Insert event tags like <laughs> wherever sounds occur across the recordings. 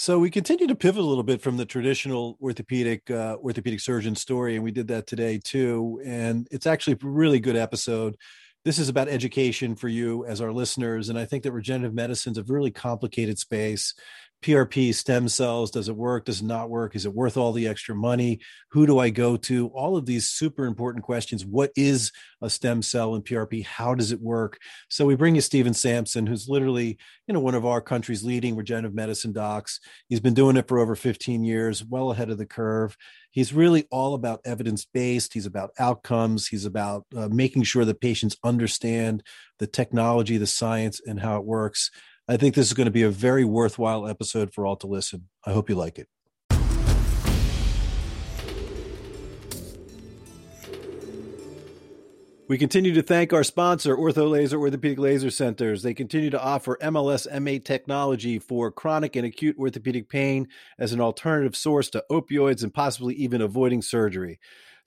So we continue to pivot a little bit from the traditional orthopedic uh, orthopedic surgeon story, and we did that today too. And it's actually a really good episode. This is about education for you as our listeners, and I think that regenerative medicine is a really complicated space. PRP, stem cells, does it work? Does it not work? Is it worth all the extra money? Who do I go to? All of these super important questions. What is a stem cell in PRP? How does it work? So we bring you Steven Sampson, who's literally, you know, one of our country's leading regenerative medicine docs. He's been doing it for over 15 years, well ahead of the curve. He's really all about evidence based. He's about outcomes. He's about uh, making sure that patients understand the technology, the science, and how it works. I think this is going to be a very worthwhile episode for all to listen. I hope you like it. We continue to thank our sponsor, Ortho Laser Orthopedic Laser Centers. They continue to offer MLS M8 technology for chronic and acute orthopedic pain as an alternative source to opioids and possibly even avoiding surgery.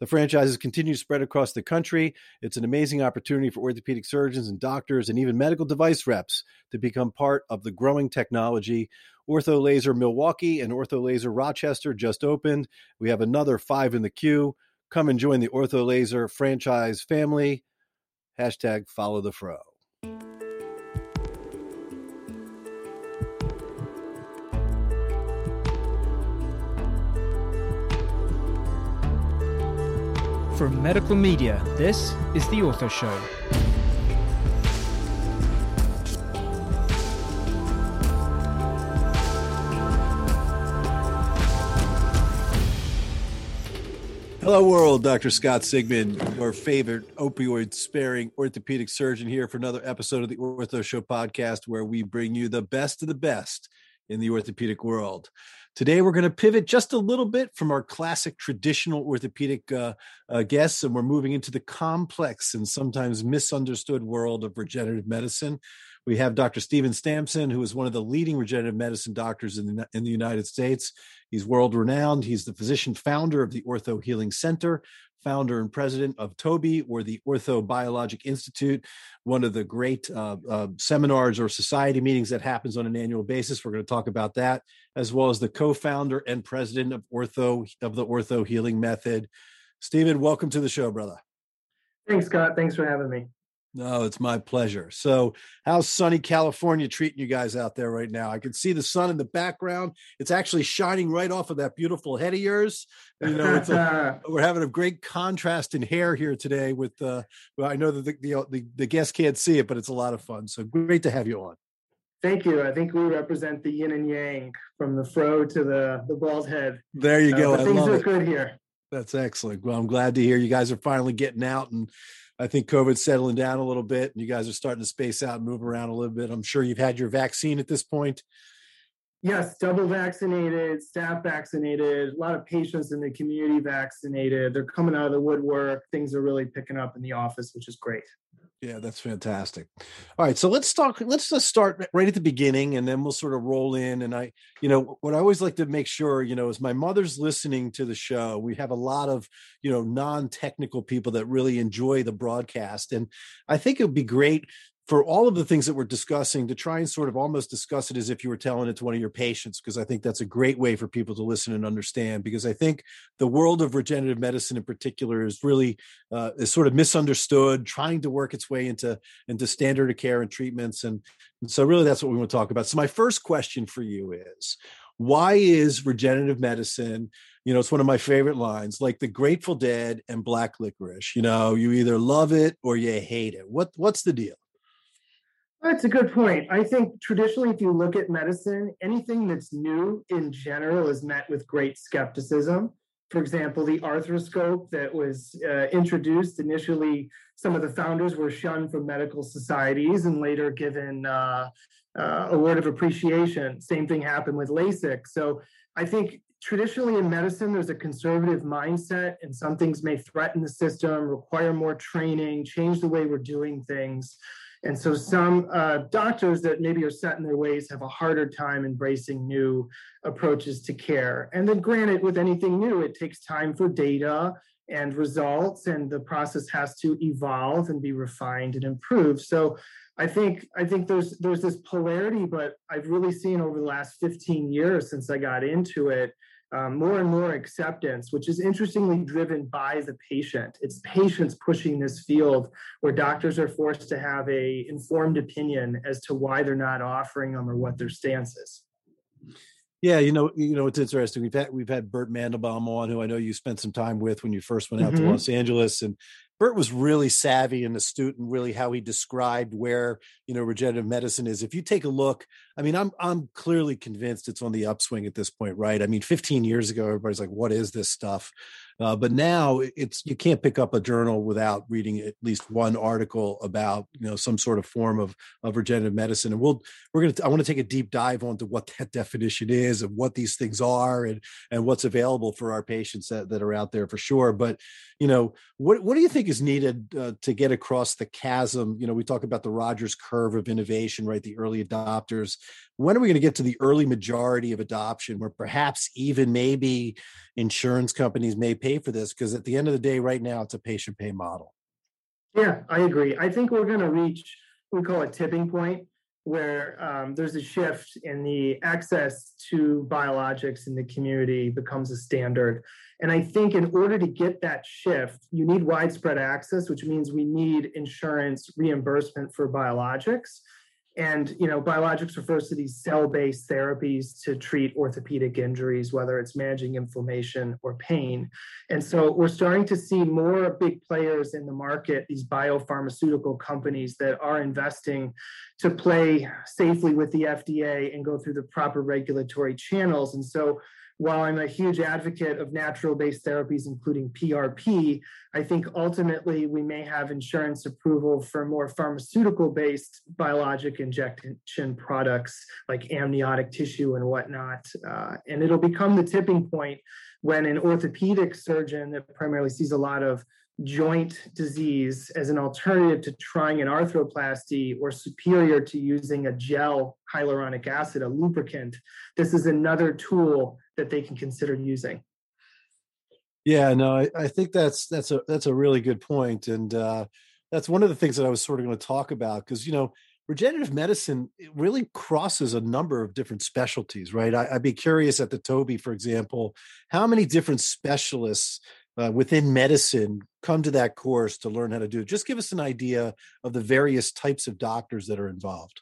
The franchises continue to spread across the country. It's an amazing opportunity for orthopedic surgeons and doctors and even medical device reps to become part of the growing technology. Ortho Laser Milwaukee and Ortho Laser Rochester just opened. We have another five in the queue. Come and join the Ortho Laser franchise family. Hashtag follow the fro. From Medical Media, this is The Ortho Show. Hello, world. Dr. Scott Sigman, your favorite opioid sparing orthopedic surgeon, here for another episode of the Ortho Show podcast, where we bring you the best of the best in the orthopedic world. Today, we're going to pivot just a little bit from our classic traditional orthopedic uh, uh, guests, and we're moving into the complex and sometimes misunderstood world of regenerative medicine. We have Dr. Steven Sampson, who is one of the leading regenerative medicine doctors in the, in the United States. He's world renowned. He's the physician founder of the Orthohealing Center, founder and president of TOBI, or the Orthobiologic Institute, one of the great uh, uh, seminars or society meetings that happens on an annual basis. We're going to talk about that, as well as the co-founder and president of Ortho of the Ortho Healing Method. Steven, welcome to the show, brother. Thanks, Scott. Thanks for having me. No, it's my pleasure. So, how's sunny California treating you guys out there right now? I can see the sun in the background. It's actually shining right off of that beautiful head of yours. You know, a, <laughs> we're having a great contrast in hair here today. With, uh, well, I know that the, the, the the guests can't see it, but it's a lot of fun. So great to have you on. Thank you. I think we represent the yin and yang from the fro to the the bald head. There you uh, go. things are it. good here. That's excellent. Well, I'm glad to hear you guys are finally getting out and I think COVID's settling down a little bit and you guys are starting to space out and move around a little bit. I'm sure you've had your vaccine at this point. Yes, double vaccinated, staff vaccinated, a lot of patients in the community vaccinated. They're coming out of the woodwork. Things are really picking up in the office, which is great. Yeah, that's fantastic. All right, so let's talk. Let's just start right at the beginning, and then we'll sort of roll in. And I, you know, what I always like to make sure, you know, is my mother's listening to the show. We have a lot of, you know, non-technical people that really enjoy the broadcast, and I think it would be great for all of the things that we're discussing to try and sort of almost discuss it as if you were telling it to one of your patients because i think that's a great way for people to listen and understand because i think the world of regenerative medicine in particular is really uh, is sort of misunderstood trying to work its way into into standard of care and treatments and, and so really that's what we want to talk about. So my first question for you is why is regenerative medicine you know it's one of my favorite lines like the grateful dead and black licorice you know you either love it or you hate it. What what's the deal that's a good point. I think traditionally, if you look at medicine, anything that's new in general is met with great skepticism. For example, the arthroscope that was uh, introduced initially, some of the founders were shunned from medical societies and later given uh, uh, a word of appreciation. Same thing happened with LASIK. So I think traditionally in medicine, there's a conservative mindset, and some things may threaten the system, require more training, change the way we're doing things. And so some uh, doctors that maybe are set in their ways have a harder time embracing new approaches to care. And then, granted, with anything new, it takes time for data and results, and the process has to evolve and be refined and improved. So I think I think there's there's this polarity, but I've really seen over the last 15 years since I got into it, um, more and more acceptance, which is interestingly driven by the patient. It's patients pushing this field where doctors are forced to have a informed opinion as to why they're not offering them or what their stance is. Yeah, you know, you know, it's interesting. We've had we've had Bert Mandelbaum on, who I know you spent some time with when you first went out mm-hmm. to Los Angeles, and Bert was really savvy and astute and really how he described where you know regenerative medicine is. If you take a look, I mean, I'm I'm clearly convinced it's on the upswing at this point, right? I mean, 15 years ago, everybody's like, "What is this stuff?" Uh, but now it's you can't pick up a journal without reading at least one article about you know some sort of form of of regenerative medicine. And we'll we're gonna I want to take a deep dive onto what that <laughs> definition is and what these things are and and what's available for our patients that, that are out there for sure. But you know what what do you think is needed uh, to get across the chasm? You know, we talk about the Rogers curve of innovation, right? The early adopters. When are we going to get to the early majority of adoption, where perhaps even maybe insurance companies may pay for this? Because at the end of the day right now it's a patient pay model. Yeah i agree. I think we're going to reach we call it tipping point where um, there's a shift in the access to biologics in the community becomes a standard. And i think in order to get that shift you need widespread access which means we need insurance reimbursement for biologics and you know biologics refers to these cell-based therapies to treat orthopedic injuries whether it's managing inflammation or pain. And so we're starting to see more big players in the market these biopharmaceutical companies that are investing to play safely with the fda and go through the proper regulatory channels. And so while I'm a huge advocate of natural based therapies, including PRP, I think ultimately we may have insurance approval for more pharmaceutical based biologic injection products like amniotic tissue and whatnot. Uh, and it'll become the tipping point when an orthopedic surgeon that primarily sees a lot of joint disease as an alternative to trying an arthroplasty or superior to using a gel hyaluronic acid, a lubricant. This is another tool that they can consider using. Yeah, no, I, I think that's that's a that's a really good point, and uh, that's one of the things that I was sort of going to talk about because you know regenerative medicine really crosses a number of different specialties, right? I, would be curious at the TOBI, for example, how many different specialists uh, within medicine come to that course to learn how to do it? Just give us an idea of the various types of doctors that are involved.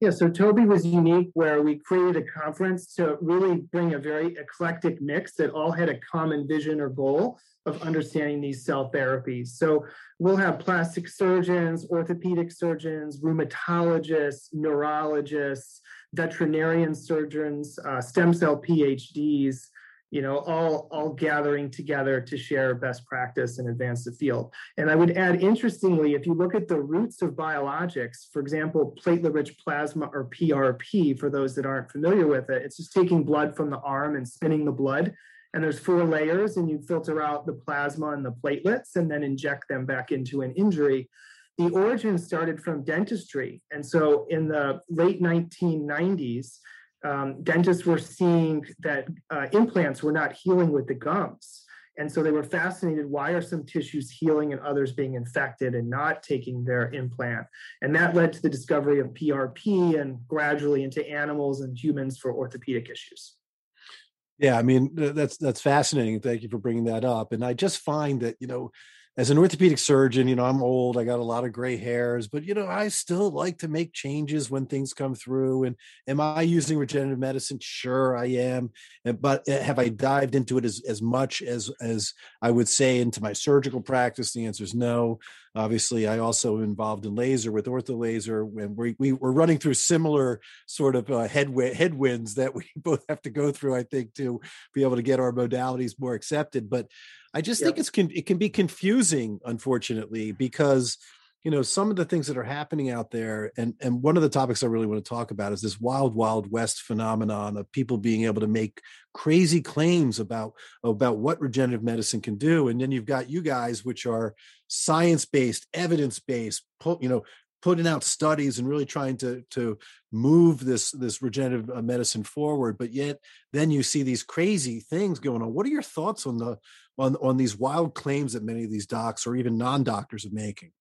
Yeah, so TOBI was unique where we created a conference to really bring a very eclectic mix that all had a common vision or goal of understanding these cell therapies. So we'll have plastic surgeons, orthopedic surgeons, rheumatologists, neurologists, veterinarian surgeons, uh, stem cell PhDs, you know all all gathering together to share best practice and advance the field. And i would add interestingly if you look at the roots of biologics for example platelet rich plasma or prp for those that aren't familiar with it it's just taking blood from the arm and spinning the blood. And there's four layers and you filter out the plasma and the platelets and then inject them back into an injury. The origin started from dentistry. And so in the late 1990s um, dentists were seeing that uh, implants were not healing with the gums. And so they were fascinated why are some tissues healing and others being infected and not taking their implant? And that led to the discovery of PRP and gradually into animals and humans for orthopedic issues. Yeah, I mean that's that's fascinating. Thank you for bringing that up. And I just find that you know as an orthopedic surgeon, you know, I'm old, I got a lot of gray hairs, but you know, I still like to make changes when things come through. And am I using regenerative medicine? Sure, I am. But eh, have I dived into it as, as much as as I would say into my surgical practice? The answer is no. Obviously, I also involved in laser with ortholaser when we, we were running through similar sort of uh, headwind, headwinds that we <laughs> both have to go through, I think, to be able to get our modalities more accepted. But I just yep. think it's it can be confusing, unfortunately, because you know some of the things that are happening out there and and one of the topics i really want to talk about is this wild wild west phenomenon of people being able to make crazy claims about about what regenerative medicine can do and then you've got you guys which are science based evidence based you know putting out studies and really trying to to move this this regenerative uh, medicine forward but yet then you see these crazy things going on what are your thoughts on the on on these wild claims that many of these docs or even non-doctors are making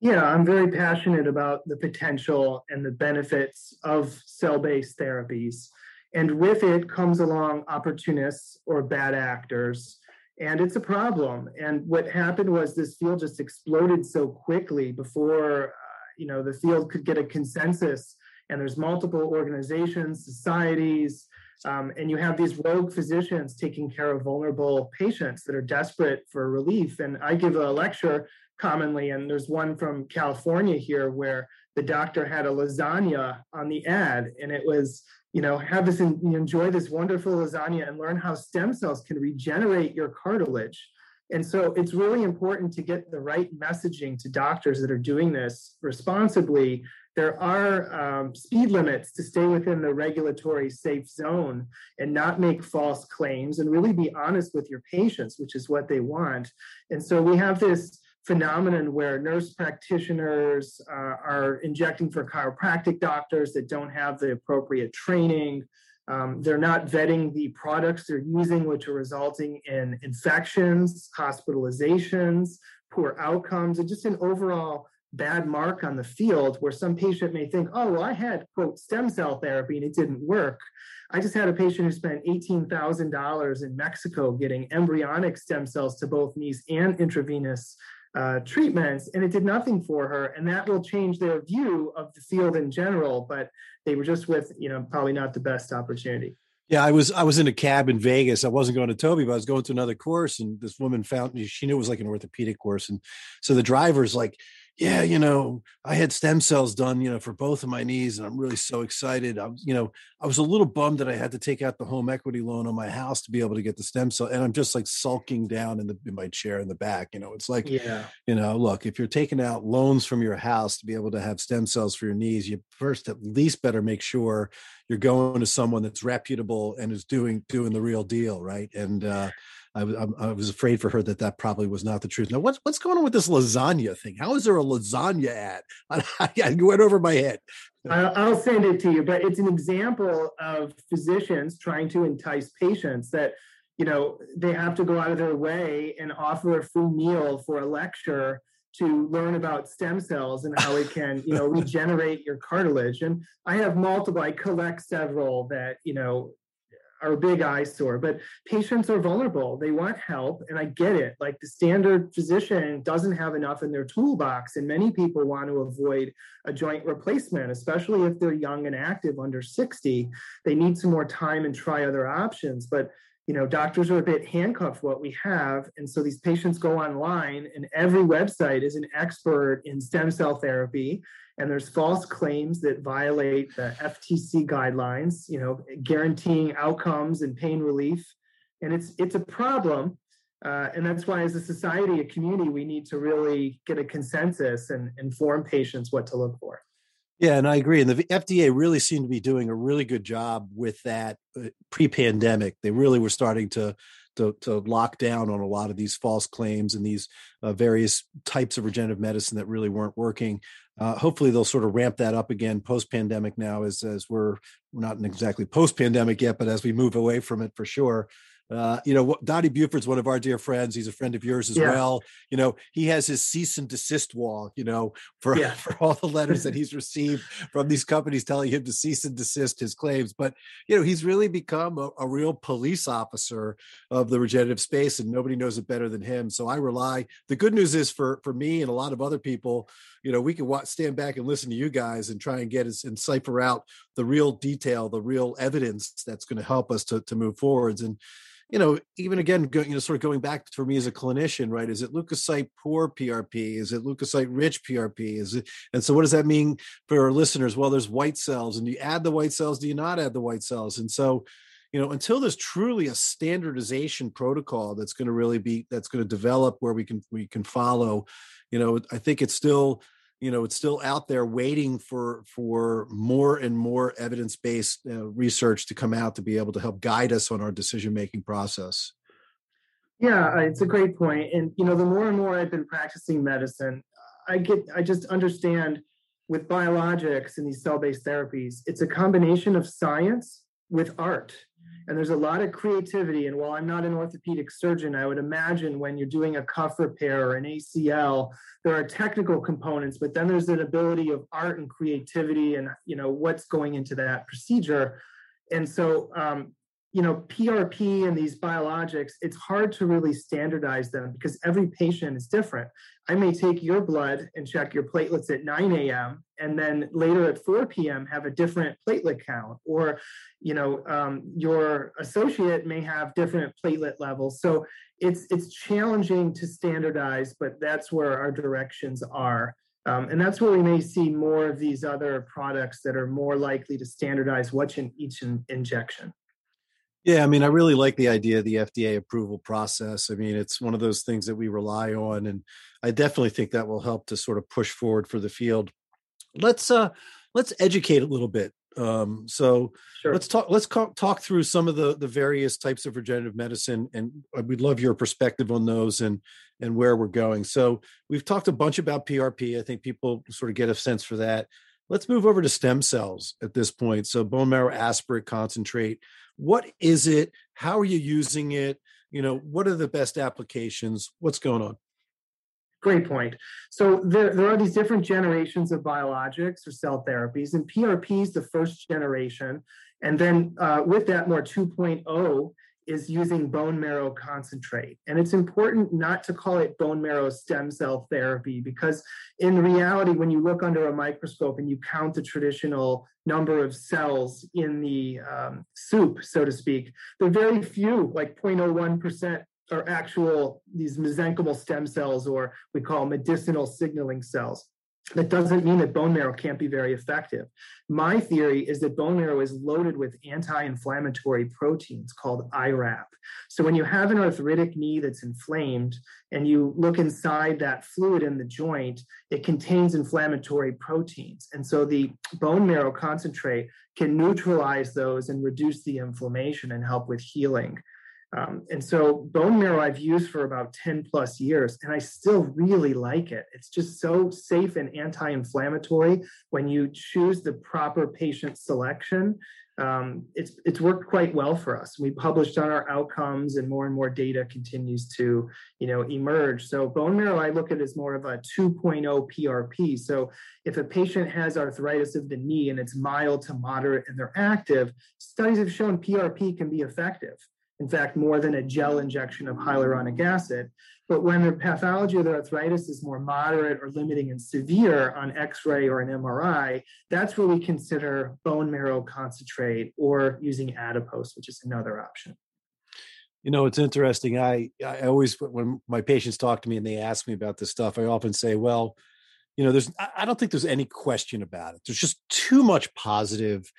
Yeah, I'm very passionate about the potential and the benefits of cell based therapies. And with it comes along opportunists or bad actors. And it's a problem. And what happened was this field just exploded so quickly before, uh, you know, the field could get a consensus. And there's multiple organizations, societies, um, and you have these rogue physicians taking care of vulnerable patients that are desperate for relief. And I give a lecture commonly, and there's one from California here where the doctor had a lasagna on the ad, and it was, you know, have this enjoy this wonderful lasagna and learn how stem cells can regenerate your cartilage. And so it's really important to get the right messaging to doctors that are doing this responsibly. There are um, speed limits to stay within the regulatory safe zone and not make false claims and really be honest with your patients, which is what they want. And so we have this phenomenon where nurse practitioners uh, are injecting for chiropractic doctors that don't have the appropriate training. Um, they're not vetting the products they're using, which are resulting in infections, hospitalizations, poor outcomes, and just an overall bad mark on the field where some patient may think, oh, well, I had, quote, stem cell therapy and it didn't work. I just had a patient who spent $18,000 in Mexico getting embryonic stem cells to both knees and intravenous uh, treatments, and it did nothing for her. And that will change their view of the field in general. But they were just with, you know, probably not the best opportunity. Yeah, I was I was in a cab in Vegas. I wasn't going to TOBI, but I was going to another course, and this woman found me. She knew it was like an orthopedic course, and so the driver's like, yeah, you know, I had stem cells done, you know, for both of my knees, and I'm really so excited. I was, you know, I was a little bummed that I had to take out the home equity loan on my house to be able to get the stem cell, and I'm just like sulking down in the in my chair in the back. You know, it's like, yeah, you know, look, if you're taking out loans from your house to be able to have stem cells for your knees, you first at least better make sure you're going to someone that's reputable and is doing doing the real deal, right? And uh, I, I, was afraid for her that that probably was not the truth. Now, what's what's going on with this lasagna thing? How is there a lasagna ad? <laughs> I, went over my head. I'll send it to you, but it's an example of physicians trying to entice patients that you know they have to go out of their way and offer a free meal for a lecture to learn about stem cells and how it can you know <laughs> regenerate your cartilage and i have multiple i collect several that you know are a big eyesore, but patients are vulnerable. They want help, and I get it. Like the standard physician doesn't have enough in their toolbox, and many people want to avoid a joint replacement, especially if they're young and active under 60. They need some more time and try other options. But you know, doctors are a bit handcuffed what we have. And so these patients go online, and every website is an expert in stem cell therapy and there's false claims that violate the FTC guidelines, you know, guaranteeing outcomes and pain relief. And it's it's a problem. Uh, and that's why, as a society, a community, we need to really get a consensus and inform patients what to look for. Yeah, and I agree. And the FDA really seemed to be doing a really good job with that uh, pre-pandemic. They really were starting to to, to lock down on a lot of these false claims and these uh, various types of regenerative medicine that really weren't working. Uh, hopefully, they'll sort of ramp that up again post pandemic now, as as we're we're not exactly post pandemic yet, but as we move away from it for sure. Uh, you know, Donnie Buford's one of our dear friends. He's a friend of yours as yeah. well. You know, he has his cease and desist wall, you know, for, yeah. <laughs> for all the letters that <laughs> he's received from these companies telling him to cease and desist his claims. But, you know, he's really become a, a real police officer of the regenerative space and nobody knows it better than him. So I rely. The good news is for, for me and a lot of other people, you know, we can watch, stand back and listen to you guys and try and get us and cipher out the real detail, the real evidence that's going to help us to, to move forwards. And, you know, even again, go, you know, sort of going back for me as a clinician, right? Is it leukocyte poor PRP? Is it leukocyte rich PRP? Is it, and so what does that mean for our listeners? Well, there's white cells, and you add the white cells? Do you not add the white cells? And so, you know, until there's truly a standardization protocol that's going to really be that's going to develop where we can we can follow, you know, I think it's still you know it's still out there waiting for for more and more evidence-based uh, research to come out to be able to help guide us on our decision making process. Yeah it's a great point and you know the more and more i've been practicing medicine i get i just understand with biologics and these cell-based therapies it's a combination of science with art and there's a lot of creativity. And while I'm not an orthopedic surgeon, I would imagine when you're doing a cuff repair or an ACL, there are technical components, but then there's an ability of art and creativity and you know what's going into that procedure. And so um, you know, PRP and these biologics, it's hard to really standardize them because every patient is different. I may take your blood and check your platelets at 9 a.m. and then later at 4 p.m. have a different platelet count, or you know, um, your associate may have different platelet levels. So it's it's challenging to standardize, but that's where our directions are. Um, and that's where we may see more of these other products that are more likely to standardize what's in each in- injection. Yeah, I mean, I really like the idea of the FDA approval process. I mean, it's one of those things that we rely on, and I definitely think that will help to sort of push forward for the field. Let's uh, let's educate a little bit. Um, so sure. let's talk. Let's talk through some of the the various types of regenerative medicine, and we'd love your perspective on those and and where we're going. So we've talked a bunch about PRP. I think people sort of get a sense for that. Let's move over to stem cells at this point. So bone marrow aspirate concentrate what is it? How are you using it? You know what are the best applications? What's going on? Great point. So there, there are these different generations of biologics or cell therapies and prp is the first generation and then uh, with that more 2.0 is using bone marrow concentrate. And it's important not to call it bone marrow stem cell therapy because, in reality, when you look under a microscope and you count the traditional number of cells in the um, soup, so to speak, there are very few, like 0.01%. Are actual these mesenchymal stem cells, or we call medicinal signaling cells that doesn't mean that bone marrow can't be very effective. My theory is that bone marrow is loaded with anti inflammatory proteins called IRAP. So when you have an arthritic knee that's inflamed and you look inside that fluid in the joint, it contains inflammatory proteins. And so the bone marrow concentrate can neutralize those and reduce the inflammation and help with healing. Um, and so bone marrow I've used for about 10 plus years, and I still really like it. It's just so safe and anti inflammatory when you choose the proper patient selection. Um, it's, it's worked quite well for us. We published on our outcomes, and more and more data continues to you know, emerge. So, bone marrow I look at as more of a 2.0 PRP. So, if a patient has arthritis of the knee and it's mild to moderate and they're active, studies have shown PRP can be effective in fact, more than a gel injection of hyaluronic acid. But when the pathology of the arthritis is more moderate or limiting and severe on x ray or an MRI, that's where we consider bone marrow concentrate or using adipose, which is another option. You know, it's interesting. I, I always, when my patients talk to me and they ask me about this stuff, I often say, well, you know there's i don't think there's any question about it there's just too much positive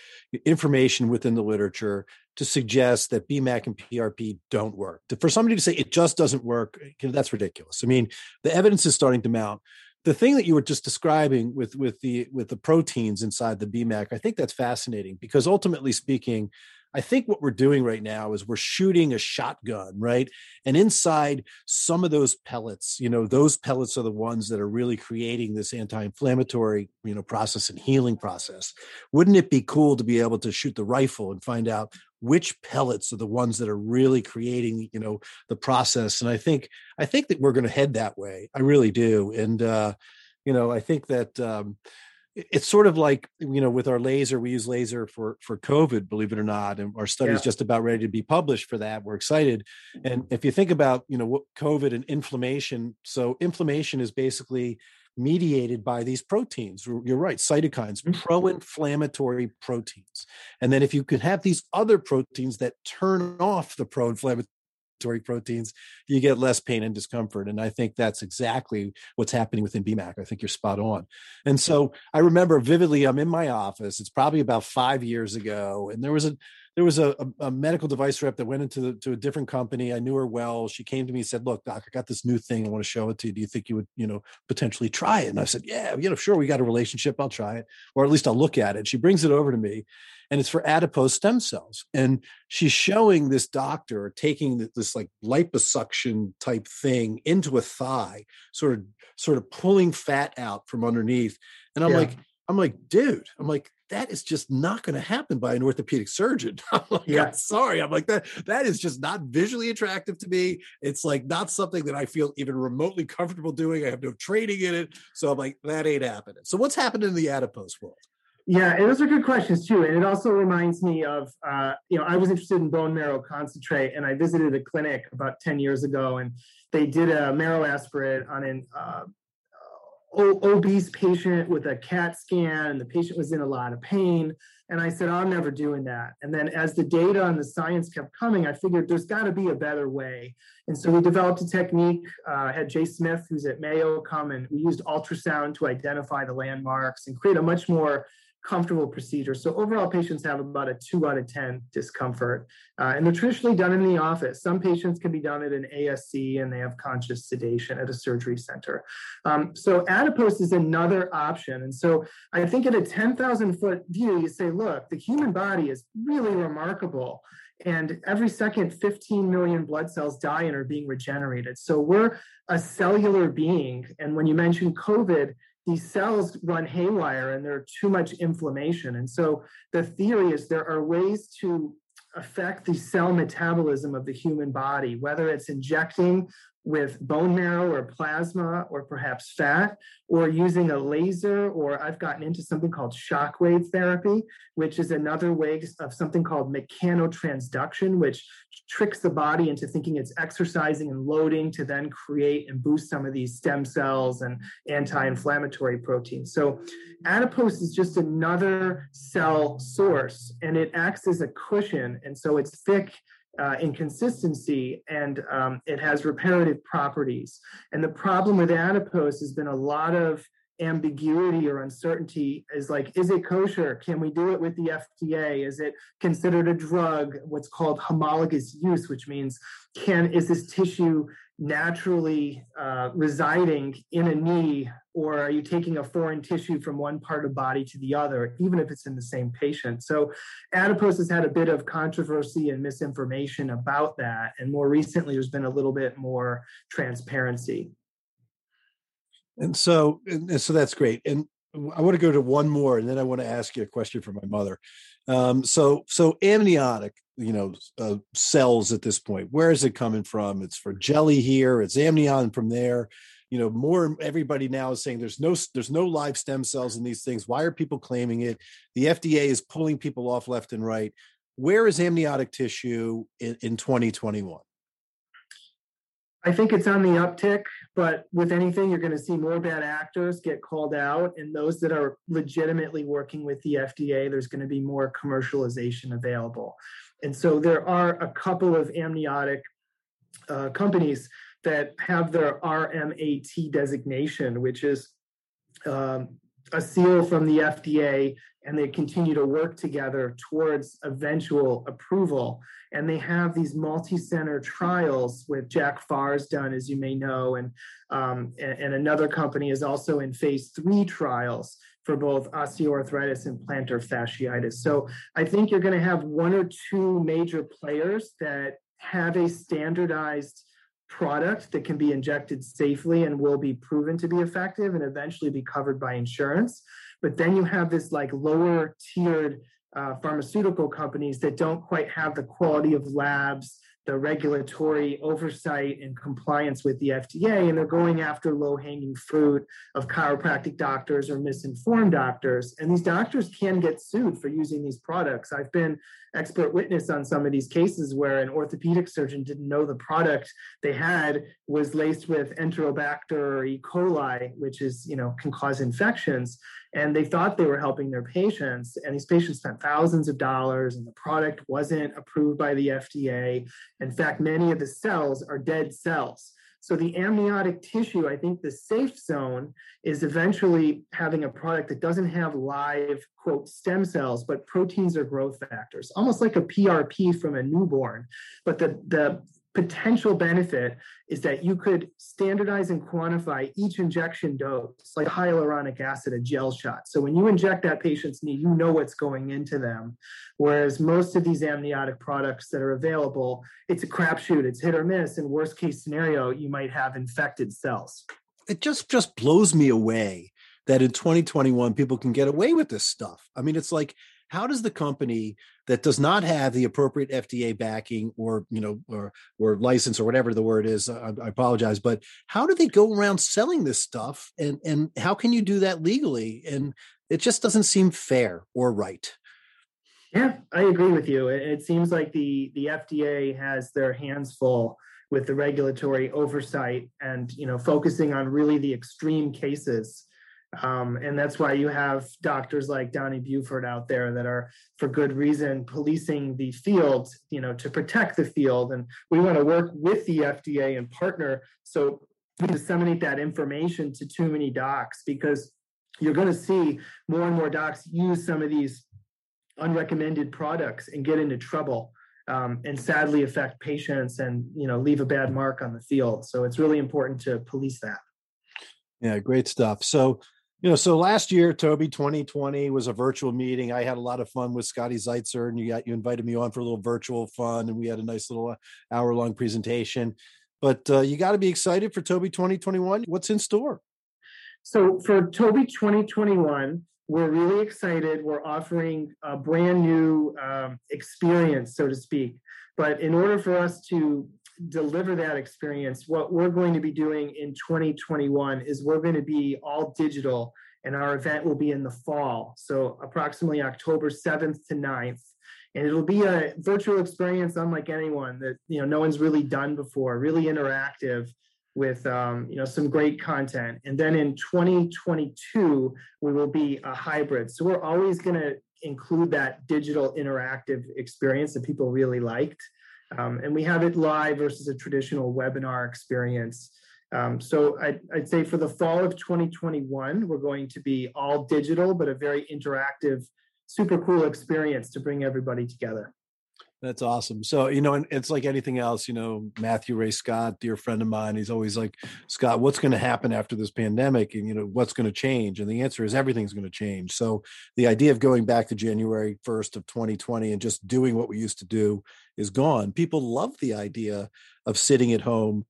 information within the literature to suggest that bmac and prp don't work for somebody to say it just doesn't work that's ridiculous i mean the evidence is starting to mount the thing that you were just describing with with the with the proteins inside the bmac i think that's fascinating because ultimately speaking I think what we're doing right now is we're shooting a shotgun, right? And inside some of those pellets, you know, those pellets are the ones that are really creating this anti-inflammatory, you know, process and healing process. Wouldn't it be cool to be able to shoot the rifle and find out which pellets are the ones that are really creating, you know, the process? And I think I think that we're going to head that way. I really do. And uh, you know, I think that um, it's sort of like you know with our laser we use laser for for covid believe it or not and our study is yeah. just about ready to be published for that we're excited and if you think about you know what covid and inflammation so inflammation is basically mediated by these proteins you're right cytokines mm-hmm. pro-inflammatory proteins and then if you can have these other proteins that turn off the pro-inflammatory proteins, you get less pain and discomfort. And I think that's exactly what's happening within BMAC. I think you're spot on. And so I remember vividly, I'm in my office. It's probably about five years ago, and there was a there was a, a, a, medical device rep that went into the, to a different company. I knew her well. She came to me and said, "Look, doc, I got this new thing. I want to show it to you. Do you think you would, you know, potentially try it?" And I said, "Yeah, you know, sure. We got a relationship. I'll try it, or at least I'll look at it." She brings it over to me, and it's for adipose stem cells. And she's showing this doctor taking this like liposuction type thing into a thigh, sort of sort of pulling fat out from underneath. And I'm yeah. like, I'm like, dude, I'm like, that is just not going to happen by an orthopedic surgeon. <laughs> I'm like, yeah. I'm sorry. I'm like that. That is just not visually attractive to me. It's like not something that I feel even remotely comfortable doing. I have no training in it, so I'm like, that ain't happening. So what's happened in the adipose world? Yeah, and those are good questions too. And it also reminds me of, uh, you know, I was interested in bone marrow concentrate, and I visited a clinic about ten years ago, and they did a marrow aspirate on an uh, obese patient with a CAT scan, and the patient was in a lot of pain. And I said, I'm never doing that. And then as the data and the science kept coming, I figured there's got to be a better way. And so we developed a technique. Uh, had Jay Smith, who's at Mayo, come and we used ultrasound to identify the landmarks and create a much more comfortable procedure. So overall, patients have about a two out of 10 discomfort. Uh, and they're traditionally done in the office. Some patients can be done at an ASC and they have conscious sedation at a surgery center. Um, so adipose is another option. And so I think at a 10,000 foot view, you say, look, the human body is really remarkable. And every second, 15 million blood cells die and are being regenerated. So we're a cellular being. And when you mention COVID, these cells run haywire and there's too much inflammation. And so the theory is there are ways to affect the cell metabolism of the human body, whether it's injecting with bone marrow or plasma or perhaps fat, or using a laser, or I've gotten into something called shockwave therapy, which is another way of something called mechanotransduction, which tricks the body into thinking it's exercising and loading to then create and boost some of these stem cells and anti-inflammatory proteins. So adipose is just another cell source and it acts as a cushion. And so it's thick uh, inconsistency and um, it has reparative properties. And the problem with adipose has been a lot of ambiguity or uncertainty is like is it kosher? Can we do it with the fda is it considered a drug? What's called homologous use which means can is this tissue naturally uh, residing in a knee or are you taking a foreign tissue from one part of body to the other even if it's in the same patient? So adipose has had a bit of controversy and misinformation about that and more recently there's been a little bit more transparency and so, and so that's great. And I want to go to one more, and then I want to ask you a question for my mother. Um, so, so amniotic, you know, uh, cells at this point. Where is it coming from? It's for jelly here. It's amnion from there. You know, more everybody now is saying there's no there's no live stem cells in these things. Why are people claiming it? The FDA is pulling people off left and right. Where is amniotic tissue in, in 2021? I think it's on the uptick, but with anything, you're going to see more bad actors get called out, and those that are legitimately working with the FDA, there's going to be more commercialization available. And so there are a couple of amniotic uh, companies that have their RMAT designation, which is um, a seal from the FDA and they continue to work together towards eventual approval. And they have these multi-center trials with Jack Farr's done, as you may know, and, um, and, and another company is also in phase three trials for both osteoarthritis and plantar fasciitis. So I think you're going to have one or two major players that have a standardized product that can be injected safely and will be proven to be effective and eventually be covered by insurance. But then you have this like lower tiered uh, pharmaceutical companies that don't quite have the quality of labs the regulatory oversight and compliance with the FDA, and they're going after low hanging fruit of chiropractic doctors or misinformed doctors. And these doctors can get sued for using these products. I've been expert witness on some of these cases where an orthopedic surgeon didn't know the product they had was laced with Enterobacter or E. coli, which is, you know, can cause infections. And they thought they were helping their patients. And these patients spent thousands of dollars, and the product wasn't approved by the FDA in fact, many of the cells are dead cells. So the amniotic tissue, I think the safe zone is eventually having a product that doesn't have live, quote, stem cells, but proteins or growth factors, almost like a PRP from a newborn. But the, the potential benefit is that you could standardize and quantify each injection dose, like hyaluronic acid, a gel shot. So when you inject that patient's knee, you know what's going into them. Whereas most of these amniotic products that are available, it's a crapshoot, it's hit or miss. In worst case scenario, you might have infected cells. It just just blows me away that in 2021 people can get away with this stuff. I mean, it's like how does the company that does not have the appropriate FDA backing or you know or or license or whatever the word is I, I, apologize but how do they go around selling this stuff and and how can you do that legally? And it just doesn't seem fair or right. Yeah I agree with you. It, it seems like the the FDA has their hands full with the regulatory oversight and you know focusing on really the extreme cases um, and that's why you have doctors like Donnie Buford out there that are, for good reason, policing the field, you know, to protect the field. And we want to work with the FDA and partner so we disseminate that information to too many docs because you're going to see more and more docs use some of these unrecommended products and get into trouble. Um, and sadly affect patients and you know leave a bad mark on the field so it's really important to police that yeah great stuff so you know, so last year, TOBI 2020 was a virtual meeting. I had a lot of fun with Scotty Zeitzer, and you got you invited me on for a little virtual fun, and we had a nice little uh, hour long presentation. But uh, you got to be excited for TOBI 2021. What's in store? So for TOBI 2021, we're really excited. We're offering a brand new um, experience, so to speak. But in order for us to deliver that experience, what we're going to be doing in 2021 is we're going to be all digital, and our event will be in the fall. So, approximately October 7th to 9th. And it'll be a virtual experience unlike anyone that you know no one's really done before, really interactive with um, you know some great content. And then in 2022, we will be a hybrid. So we're always going to include that digital interactive experience that people really liked. Um, and we have it live versus a traditional webinar experience. Um, so I'd, I'd, say for the fall of 2021, we're going to be all digital, but a very interactive, super cool experience to bring everybody together. That's awesome. So, you know, and it's like anything else, you know, Matthew Ray Scott, dear friend of mine, he's always like, Scott, what's going to happen after this pandemic? And, you know, what's going to change? And the answer is everything's going to change. So, the idea of going back to January 1st of 2020 and just doing what we used to do is gone. People love the idea of sitting at home,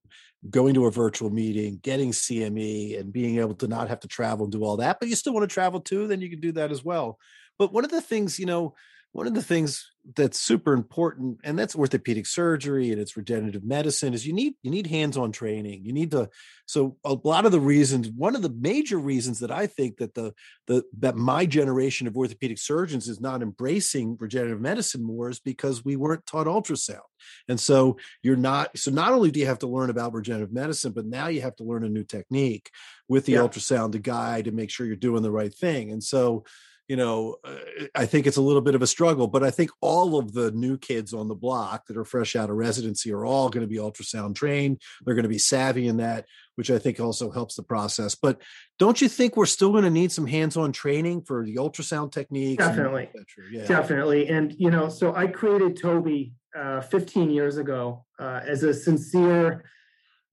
going to a virtual meeting, getting CME, and being able to not have to travel and do all that. But you still want to travel too, then you can do that as well. But one of the things, you know, one of the things that's super important and that's orthopedic surgery and it's regenerative medicine is you need you need hands-on training. You need to so a lot of the reasons one of the major reasons that i think that the the that my generation of orthopedic surgeons is not embracing regenerative medicine more is because we weren't taught ultrasound. And so you're not so not only do you have to learn about regenerative medicine but now you have to learn a new technique with the yeah. ultrasound to guide and make sure you're doing the right thing. And so you know, uh, I think it's a little bit of a struggle, but I think all of the new kids on the block that are fresh out of residency are all going to be ultrasound trained. They're going to be savvy in that, which I think also helps the process. But don't you think we're still going to need some hands-on training for the ultrasound techniques? Definitely, yeah. definitely. And you know, so I created TOBI uh, 15 years ago uh, as a sincere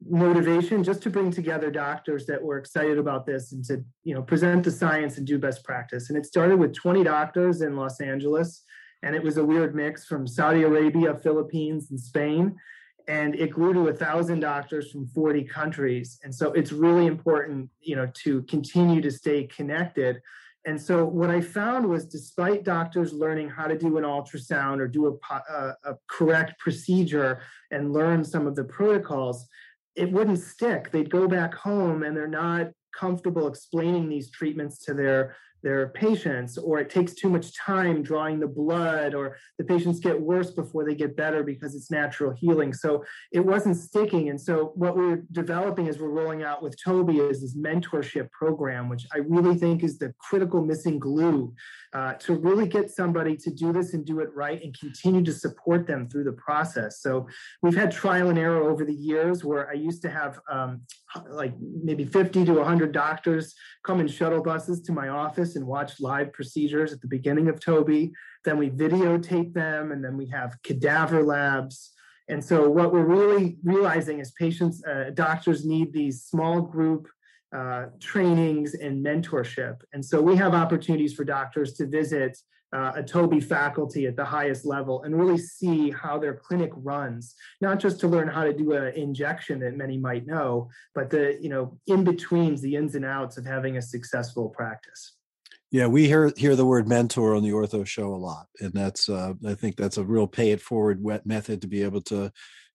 motivation just to bring together doctors that were excited about this and to you know present the science and do best practice. And it started with 20 doctors in los angeles and it was a weird mix from saudi arabia philippines and spain. And it grew to a thousand doctors from 40 countries. And so it's really important you know to continue to stay connected. And so what i found was despite doctors learning how to do an ultrasound or do a, a, uh, a correct procedure and learn some of the protocols it wouldn't stick. They'd go back home and they're not comfortable explaining these treatments to their their patients or it takes too much time drawing the blood or the patients get worse before they get better because it's natural healing. So it wasn't sticking. And so what we're developing as we're rolling out with TOBI is this mentorship program which i really think is the critical missing glue uh, to really get somebody to do this and do it right and continue to support them through the process. So we've had trial and error over the years where i used to have um, like maybe 50 to 100 doctors come in shuttle buses to my office and watch live procedures at the beginning of TOBI. Then we videotape them, and then we have cadaver labs. And so, what we're really realizing is patients, uh, doctors need these small group uh, trainings and mentorship. And so, we have opportunities for doctors to visit uh, a TOBI faculty at the highest level and really see how their clinic runs, not just to learn how to do an injection that many might know, but the you know in betweens, the ins and outs of having a successful practice. Yeah, we hear hear the word mentor on the Ortho Show a lot, and that's uh, I think that's a real pay it forward method to be able to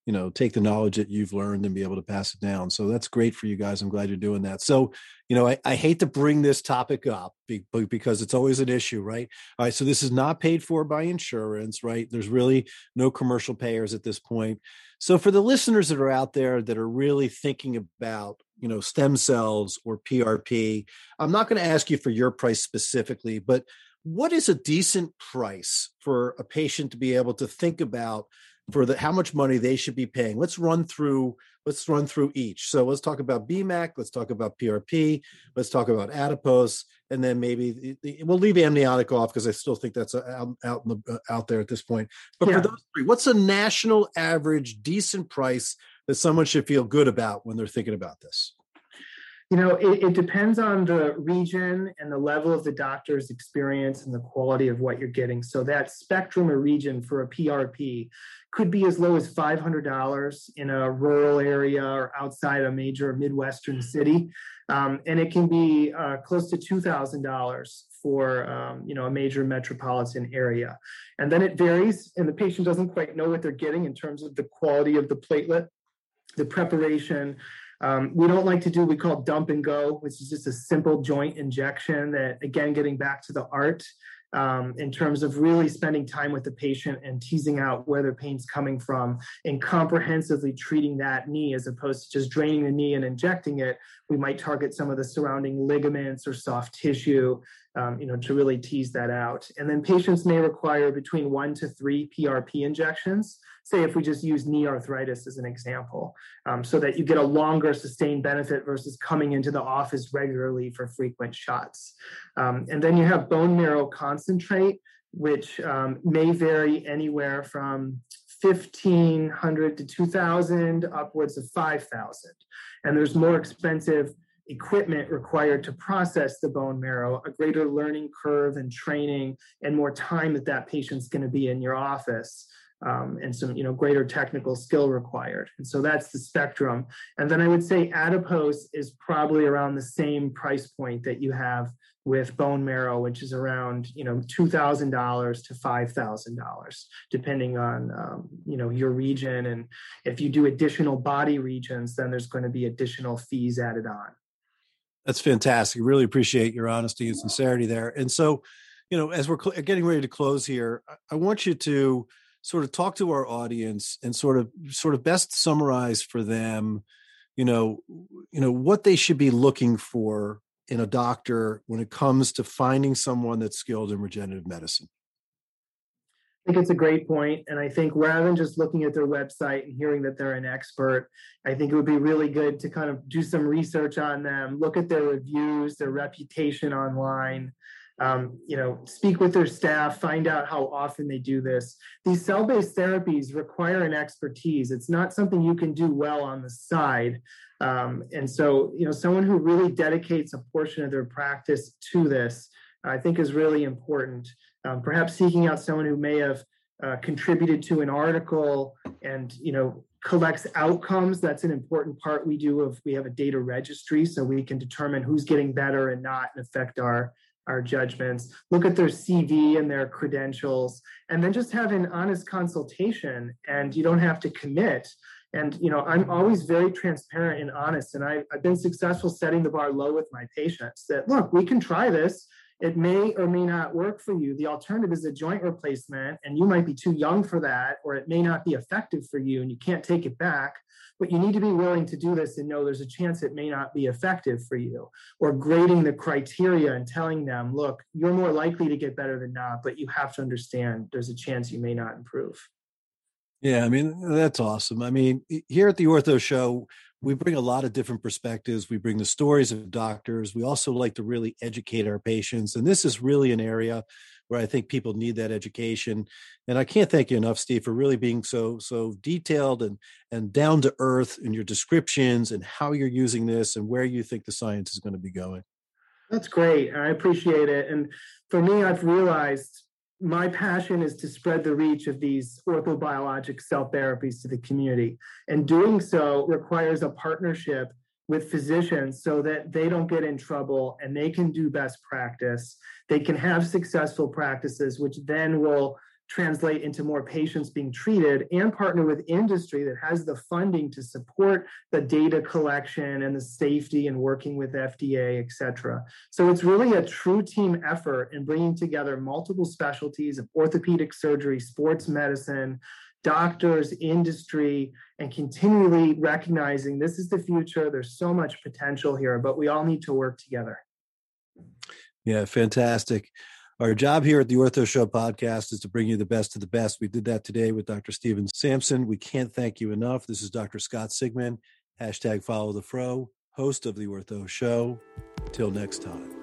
you know take the knowledge that you've learned and be able to pass it down. So that's great for you guys. I'm glad you're doing that. So you know i, I hate to bring this topic up because it's always an issue right? All right so this is not paid for by insurance right? There's really no commercial payers at this point. So for the listeners that are out there that are really thinking about you know stem cells or prp i'm not going to ask you for your price specifically but what is a decent price for a patient to be able to think about for the how much money they should be paying. Let's run through let's run through each. So let's talk about BMAC, let's talk about PRP, let's talk about adipose, and then maybe we'll leave amniotic off because I still think that's uh, out out, the, uh, out there at this point. But yeah. for those three, what's a national average decent price that someone should feel good about when they're thinking about this? You know it, it, depends on the region and the level of the doctor's experience and the quality of what you're getting. So that spectrum or region for a prp could be as low as $500 in a rural area or outside a major midwestern city. Um, and it can be uh, close to $2000 for um, you know a major metropolitan area. And then it varies and the patient doesn't quite know what they're getting in terms of the quality of the platelet the preparation um, we don't like to do we call dump and go, which is just a simple joint injection. That again, getting back to the art um, in terms of really spending time with the patient and teasing out where their pain's coming from and comprehensively treating that knee as opposed to just draining the knee and injecting it. We might target some of the surrounding ligaments or soft tissue, um, you know, to really tease that out. And then patients may require between one to three PRP injections say if we just use knee arthritis as an example, um, so that you get a longer sustained benefit versus coming into the office regularly for frequent shots. Um, and then you have bone marrow concentrate, which um, may vary anywhere from 1500 to 2000 upwards of 5000 and there's more expensive equipment required to process the bone marrow, a greater learning curve and training, and more time that that patient's going to be in your office um, and some you know greater technical skill required. And so that's the spectrum. And then i would say adipose is probably around the same price point that you have with bone marrow which is around you know $2000 to $5000 depending on um, you know your region. And if you do additional body regions then there's going to be additional fees added on. That's fantastic. Really appreciate your honesty and sincerity there. And so you know as we're cl- getting ready to close here i want you to sort of talk to our audience and sort of sort of best summarize for them you know you know what they should be looking for in a doctor when it comes to finding someone that's skilled in regenerative medicine. I think it's a great point, and I think rather than just looking at their website and hearing that they're an expert, I think it would be really good to kind of do some research on them, look at their reviews, their reputation online, um, you know, speak with their staff, find out how often they do this. These cell-based therapies require an expertise. It's not something you can do well on the side. Um, and so, you know, someone who really dedicates a portion of their practice to this, I think is really important. Um, perhaps seeking out someone who may have uh, contributed to an article and, you know, collects outcomes that's an important part we do of we have a data registry so we can determine who's getting better and not and affect our our judgments, look at their CV and their credentials, and then just have an honest consultation. And you don't have to commit. And you know, I'm always very transparent and honest, and I, I've been successful setting the bar low with my patients. That look, we can try this. It may or may not work for you. The alternative is a joint replacement, and you might be too young for that, or it may not be effective for you, and you can't take it back. But you need to be willing to do this and know there's a chance it may not be effective for you. Or grading the criteria and telling them look you're more likely to get better than not but you have to understand there's a chance you may not improve. Yeah i mean that's awesome. I mean here at the ortho show we bring a lot of different perspectives we bring the stories of doctors we also like to really educate our patients and this is really an area where I think people need that education. And I can't thank you enough, Steve, for really being so so detailed and and down to earth in your descriptions and how you're using this and where you think the science is going to be going. That's great. I appreciate it. And for me, I've realized my passion is to spread the reach of these orthobiologic cell therapies to the community. And doing so requires a partnership with physicians so that they don't get in trouble and they can do best practice. They can have successful practices, which then will translate into more patients being treated and partner with industry that has the funding to support the data collection and the safety and working with FDA, et cetera. So it's really a true team effort in bringing together multiple specialties of orthopedic surgery, sports medicine, doctors, industry, and continually recognizing this is the future. There's so much potential here, but we all need to work together. Yeah, fantastic. Our job here at the Ortho Show podcast is to bring you the best of the best. We did that today with Dr. Steven Sampson. We can't thank you enough. This is Dr. Scott Sigman, hashtag follow the fro, host of the Ortho Show. Till next time.